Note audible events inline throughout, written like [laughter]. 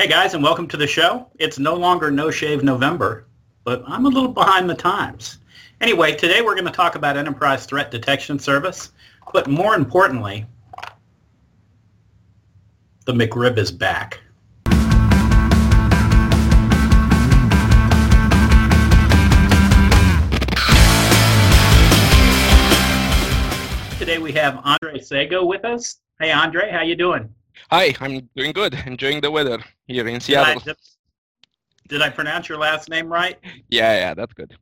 Hey guys, and welcome to the show. It's no longer No Shave November, but I'm a little behind the times. Anyway, today we're going to talk about Enterprise Threat Detection Service, but more importantly, the McRib is back. Today we have Andrei Saygo with us. Hey Andrei, how you doing? Hi, I'm doing good. Enjoying the weather here in Did I, Seattle. did, did I pronounce your last name right? Yeah, yeah, that's good.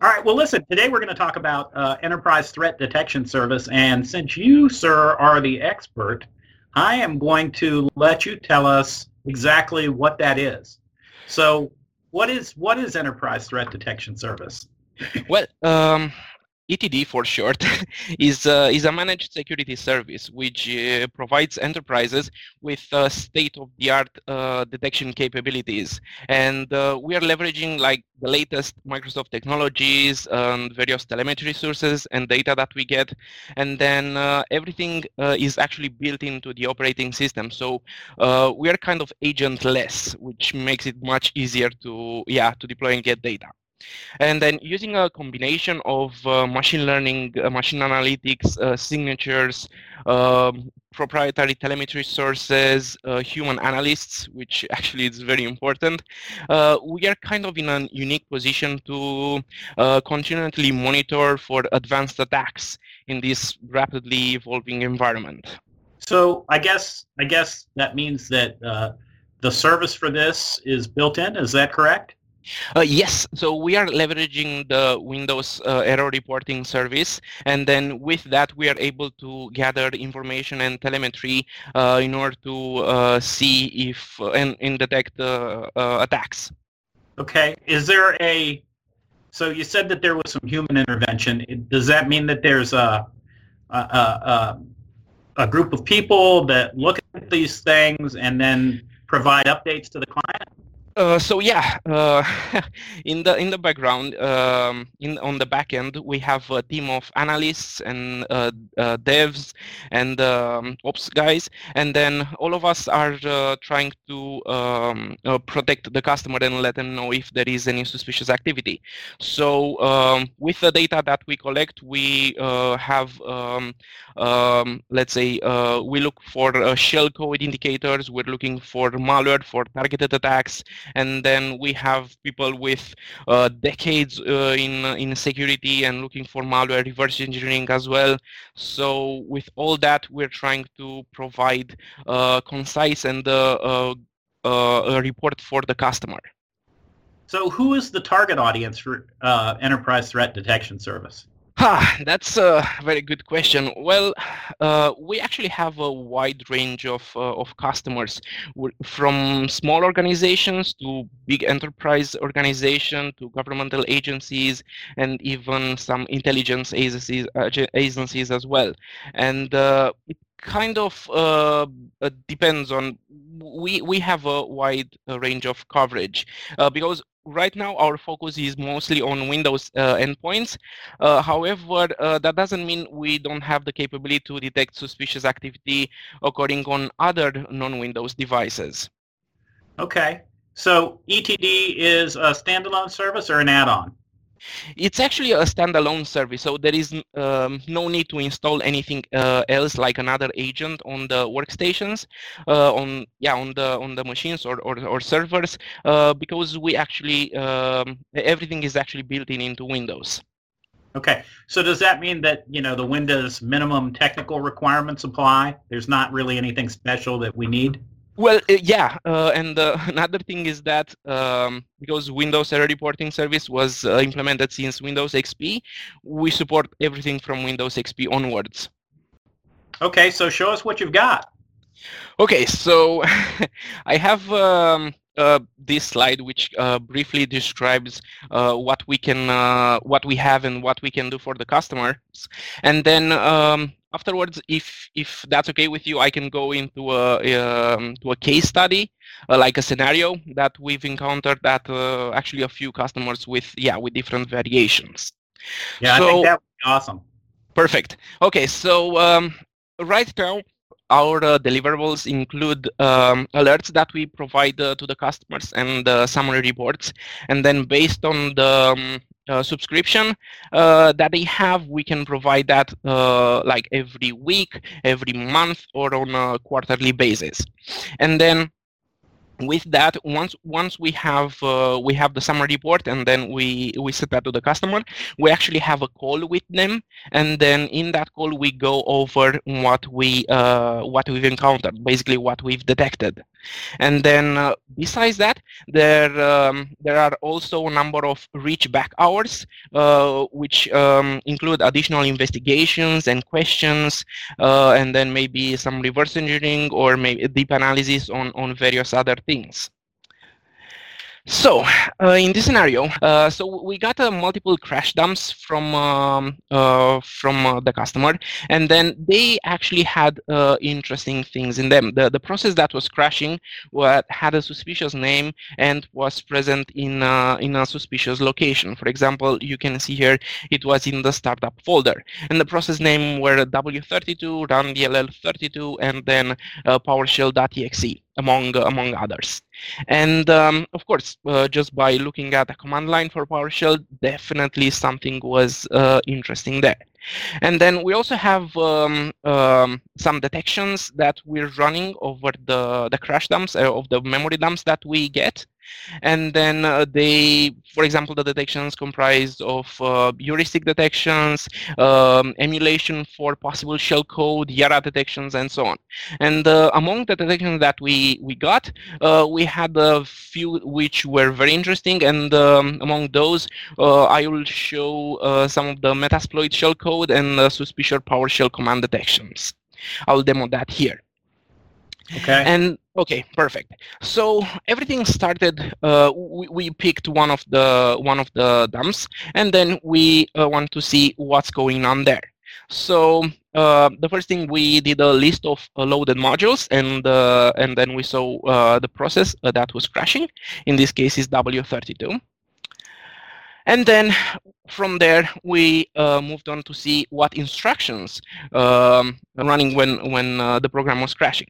All right. Well, listen. Today we're going to talk about uh, Enterprise Threat Detection Service, and since you, sir, are the expert, I am going to let you tell us exactly what that is. So, what is what is Enterprise Threat Detection Service? Well, um, ETD for short [laughs] is uh, is a managed security service which uh, provides enterprises with uh, state-of-the-art uh, detection capabilities, and uh, we are leveraging like the latest Microsoft technologies and various telemetry sources and data that we get, and then uh, everything is actually built into the operating system. So we are kind of agentless, which makes it much easier to yeah to deploy and get data. And then using a combination of uh, machine learning, uh, machine analytics, uh, signatures, um, proprietary telemetry sources, uh, human analysts, which actually is very important, uh, we are kind of in a unique position to uh, continually monitor for advanced attacks in this rapidly evolving environment. So, I guess I guess that means that the service for this is built in. Is that correct? Uh, yes, so we are leveraging the Windows uh, error reporting service, and then with that we are able to gather information and telemetry uh, in order to uh, see if uh, and, and detect uh, attacks. Okay. Is there a so you said that there was some human intervention. Does that mean that there's a a, a, a a group of people that look at these things and then provide updates to the client? Uh, so yeah, uh, [laughs] in the in the background, um, in on the back end, we have a team of analysts and uh, uh, devs and um, ops guys, and then all of us are uh, trying to um, protect the customer and let them know if there is any suspicious activity. So um, with the data that we collect, we have um, um, let's say we look for uh, shell code indicators. We're looking for malware for targeted attacks and then we have people with uh, decades uh, in in security and looking for malware reverse engineering as well. So with all that, we're trying to provide uh, concise and uh, uh, uh, a report for the customer. So who is the target audience for Enterprise Threat Detection Service? Ah, that's a very good question. Well, uh, we actually have a wide range of, uh, of customers, w- from small organizations to big enterprise organization to governmental agencies and even some intelligence agencies, agencies as well. And uh, it kind of uh, uh, depends on we we have a wide uh, range of coverage uh, because right now our focus is mostly on Windows uh, endpoints uh, however, uh, that doesn't mean we don't have the capability to detect suspicious activity occurring on other non-Windows devices. Okay. So ETD is a standalone service or an add-on? It's actually a standalone service, so there is um, no need to install anything uh, else like another agent on the workstations, uh, on yeah, on the on the machines or or, or servers, uh, because we actually um, everything is actually built in into Windows. Okay. So does that mean that, you know, the Windows minimum technical requirements apply? There's not really anything special that we need? Well, uh, yeah, uh, and uh, [laughs] another thing is that um, because Windows Error Reporting Service was uh, implemented since Windows XP, we support everything from Windows XP onwards. Okay, so show us what you've got. Okay, so [laughs] I have um, uh, this slide which uh, briefly describes uh, what we can, uh, what we have, and what we can do for the customers. And then um, afterwards, if if that's okay with you, I can go into a um, to a case study, uh, like a scenario that we've encountered at uh, actually a few customers with yeah with different variations. Yeah, I So- think that would be awesome. Perfect. Okay, so um, right now our uh, deliverables include um, alerts that we provide uh, to the customers and summary reports. And then based on the um, uh, subscription uh, that they have, we can provide that uh, like every week, every month, or on a quarterly basis. And then with that once once we have uh, we have the summary report and then we we set that to the customer we actually have a call with them and then in that call we go over what we uh, what we've encountered basically what we've detected and then uh, besides that there um, there are also a number of reach back hours uh, which um, include additional investigations and questions uh, and then maybe some reverse engineering or maybe deep analysis on on various other things. So uh, in this scenario, uh, so we got uh, multiple crash dumps from um, uh, from uh, the customer, and then they actually had uh, interesting things in them. The the process that was crashing what had a suspicious name and was present in in a suspicious location. For example, you can see here it was in the startup folder, and the process name were W32, RunDLL32, and then PowerShell.exe among among others. And um, of course, uh, just by looking at the command line for PowerShell, definitely something was uh, interesting there. And then we also have um, um, some detections that we're running over the, the crash dumps uh, of the memory dumps that we get. And then uh, they, for example, the detections comprised of uh, heuristic detections, um, emulation for possible shellcode, Yara detections, and so on. And uh, among the detections that we, we got, uh, we had a few which were very interesting. And um, among those, uh, I will show uh, some of the Metasploit shellcode and suspicious PowerShell command detections. I'll demo that here. Okay. And okay, perfect. So everything started. Uh, we, we picked one of the one of the dumps, and then we uh, want to see what's going on there. So uh, the first thing we did a list of uh, loaded modules, and uh, and then we saw uh, the process that was crashing. In this case, is W32. And then from there, we uh, moved on to see what instructions um, running when, when uh, the program was crashing.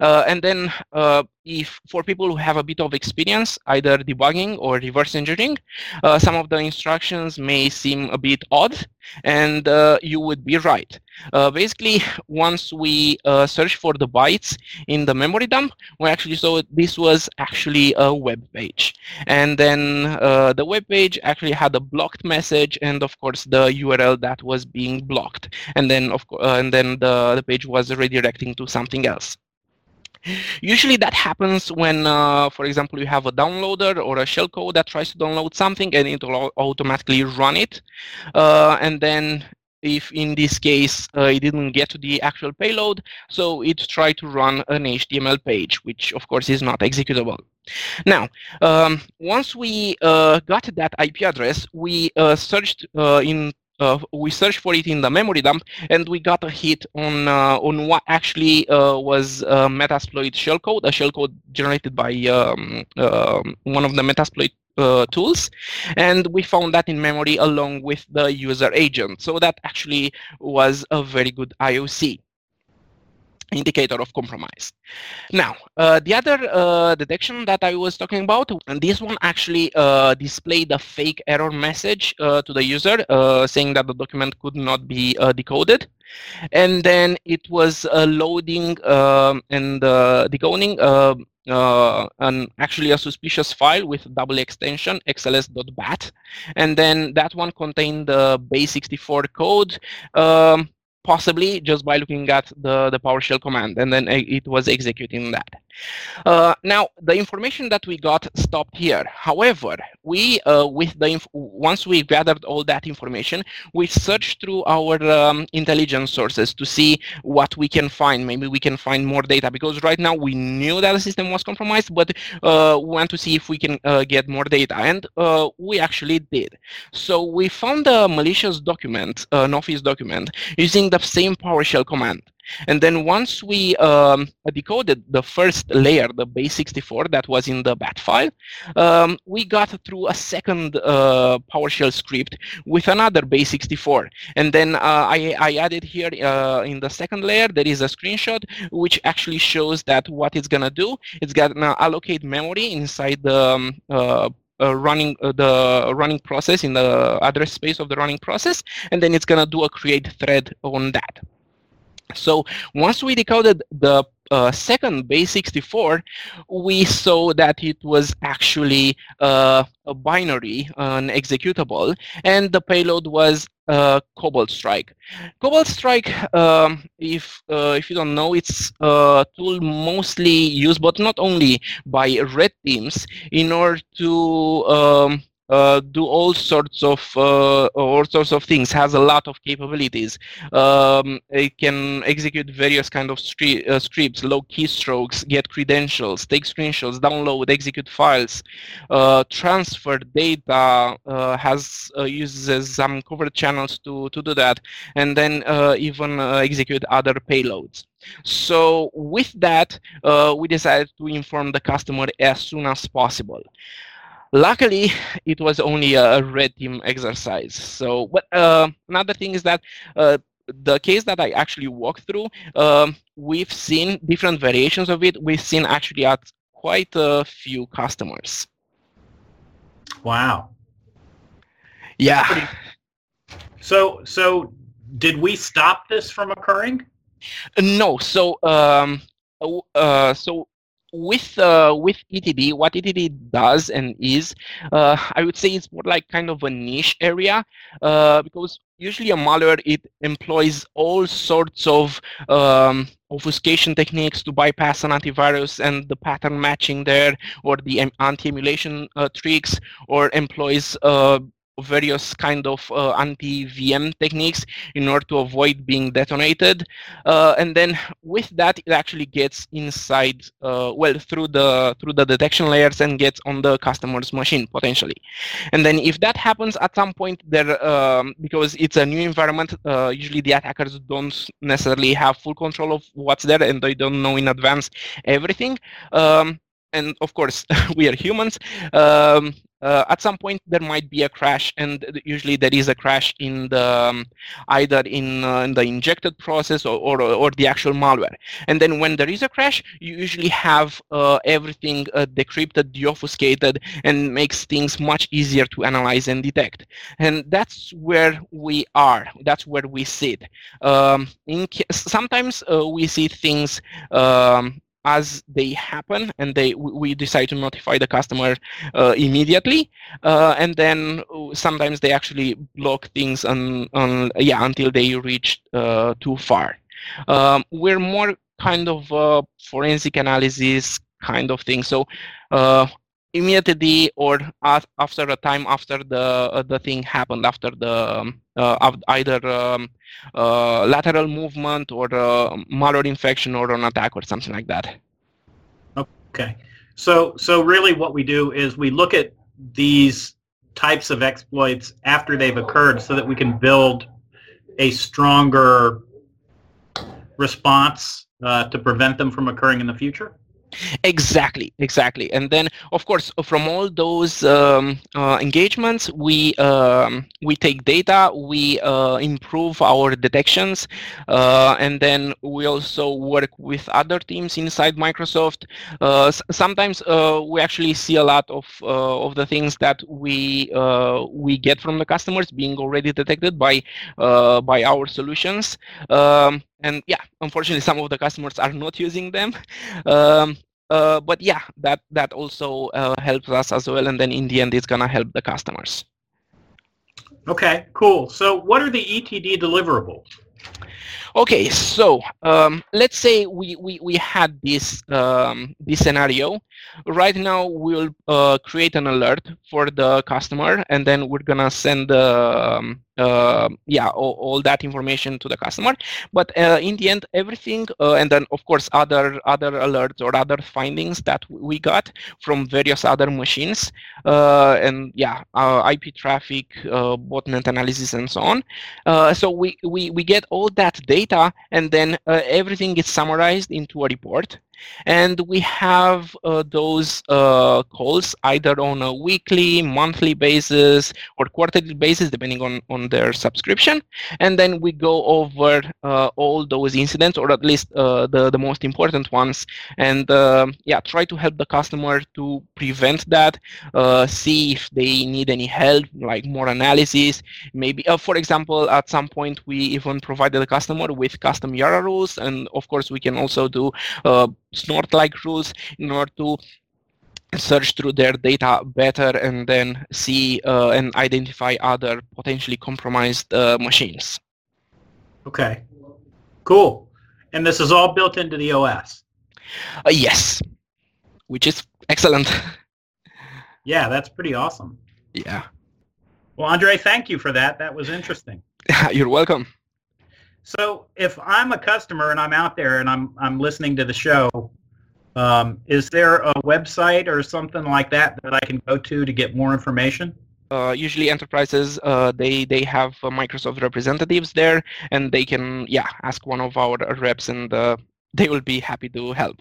Uh, and then uh, if for people who have a bit of experience, either debugging or reverse engineering, uh, some of the instructions may seem a bit odd, and uh, you would be right. Basically, once we uh, search for the bytes in the memory dump, we actually saw this was actually a web page. And then the web page actually had a blocked message and of course the URL that was being blocked. And then of and then the the page was redirecting to something else. Usually that happens when, uh, for example, you have a downloader or a shellcode that tries to download something and it will automatically run it. Uh, and then if in this case uh, it didn't get to the actual payload, so it tried to run an HTML page, which of course is not executable. Now, um, once we uh, got that IP address, we uh, searched uh, in uh, we searched for it in the memory dump, and we got a hit on uh, on what actually uh, was Metasploit shellcode, a shellcode generated by um, um one of the Metasploit uh, tools, and we found that in memory along with the user agent. So that actually was a very good IOC indicator of compromise. Now, uh, the other uh, detection that I was talking about, and this one actually uh, displayed a fake error message uh, to the user uh, saying that the document could not be uh, decoded. And then it was loading um, and decoding and actually a suspicious file with double extension xls.bat. And then that one contained the base64 code. Um, possibly just by looking at the, the PowerShell command, and then uh, it was executing that. Uh, now, the information that we got stopped here. However, we, uh, with the once we gathered all that information, we searched through our um, intelligence sources to see what we can find. Maybe we can find more data because right now we knew that the system was compromised, but uh, we want to see if we can uh, get more data, and uh, we actually did. So we found a malicious document, an office document, using the same PowerShell command. And then once we um, decoded the first layer, the base64 that was in the bat file, um, we got through a second uh, PowerShell script with another base64. And then uh, I, I added here uh, in the second layer, there is a screenshot which actually shows that what it's going to do, it's going to allocate memory inside the um, uh, uh, running uh, the running process in the address space of the running process, and then it's gonna do a create thread on that. So once we decoded the uh, second base64, we saw that it was actually uh, a binary, an executable, and the payload was uh, Cobalt Strike. Cobalt Strike, um, if uh, if you don't know, it's a tool mostly used, but not only by red teams, in order to um, uh, do all sorts of uh, all sorts of things has a lot of capabilities. Um, it can execute various kind of uh, scripts load keystrokes get credentials take screenshots download execute files uh, transfer data uh, has uh, uses some covert channels to to do that and then even execute other payloads. So with that we decided to inform the customer as soon as possible Luckily, it was only a red team exercise. So, but uh, another thing is that uh, the case that I actually walked through, um, we've seen different variations of it. We've seen actually at quite a few customers. Wow. Yeah. So, so did we stop this from occurring? No. So, um, uh, so with uh, with ETD, what ETD does and is, uh, I would say it's more like kind of a niche area uh, because usually a malware it employs all sorts of um, obfuscation techniques to bypass an antivirus and the pattern matching there, or the anti-emulation uh, tricks, or employs uh, various kind of uh, anti-VM techniques in order to avoid being detonated. Uh, and then with that, it actually gets inside, uh, well, through the through the detection layers and gets on the customer's machine potentially. And then if that happens at some point, there um, because it's a new environment, uh, usually the attackers don't necessarily have full control of what's there, and they don't know in advance everything. Um, and of course [laughs] we are humans um, uh, at some point there might be a crash and usually there is a crash in the um, either in, uh, in, the injected process or, or, or, the actual malware. And then when there is a crash you usually have uh, everything uh, decrypted deobfuscated and makes things much easier to analyze and detect. And that's where we are. That's where we sit. Um, in, sometimes uh, we see things um, as they happen and they we decide to notify the customer uh, immediately uh, and then uh, sometimes they actually block things on, on yeah until they reach uh, too far. Um, we're more kind of uh, forensic analysis kind of thing. So uh, immediately or after a time after the the thing happened after the um, either um, uh, lateral movement or uh, malware infection or an attack or something like that. Okay. So, so really what we do is we look at these types of exploits after they've occurred so that we can build a stronger response uh, to prevent them from occurring in the future? Exactly, exactly. And then, of course, from all those um, uh, engagements, we um, we take data, we uh, improve our detections, uh, and then we also work with other teams inside Microsoft. Uh, sometimes uh, we actually see a lot of uh, of the things that we we get from the customers being already detected by by our solutions. Um, and yeah, unfortunately, some of the customers are not using them. Um, uh, but yeah, that that also uh, helps us as well, and then in the end, it's gonna help the customers. Okay, cool. So, what are the ETD deliverables? Okay, so um, let's say we, we, we had this um, this scenario. Right now, we'll uh, create an alert for the customer, and then we're gonna send the um, yeah all, all, that information to the customer. But uh, in the end everything uh, and then of course other other alerts or other findings that we got from various other machines uh, and yeah ip traffic botnet analysis and so on. So we, we we get all that data and then everything is summarized into a report and we have uh, those uh, calls either on a weekly, monthly basis, or quarterly basis, depending on, on their subscription. And then we go over uh, all those incidents, or at least uh, the, the most important ones, and um, yeah, try to help the customer to prevent that, uh, see if they need any help, like more analysis. Maybe, uh, for example, at some point, we even provided the customer with custom Yara rules, and of course, we can also do snort-like rules in order to search through their data better and then see uh, and identify other potentially compromised uh, machines. Okay, cool. And this is all built into the OS? Uh, yes, which is excellent. [laughs] yeah, that's pretty awesome. Yeah. Well, Andrei, thank you for that. That was interesting. [laughs] You're welcome. So if I'm a customer and I'm out there and I'm I'm listening to the show, um, is there a website or something like that that I can go to to get more information? Uh, usually enterprises uh, they they have uh, Microsoft representatives there, and they can yeah ask one of our reps, and uh, they will be happy to help.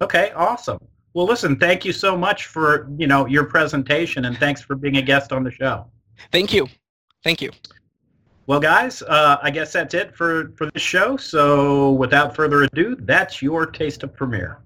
Okay, awesome. Well, listen, thank you so much for you know your presentation, and thanks for being a guest on the show. Thank you, thank you. Well, guys, uh, I guess that's it for, for this show. So without further ado, that's your taste of Premier.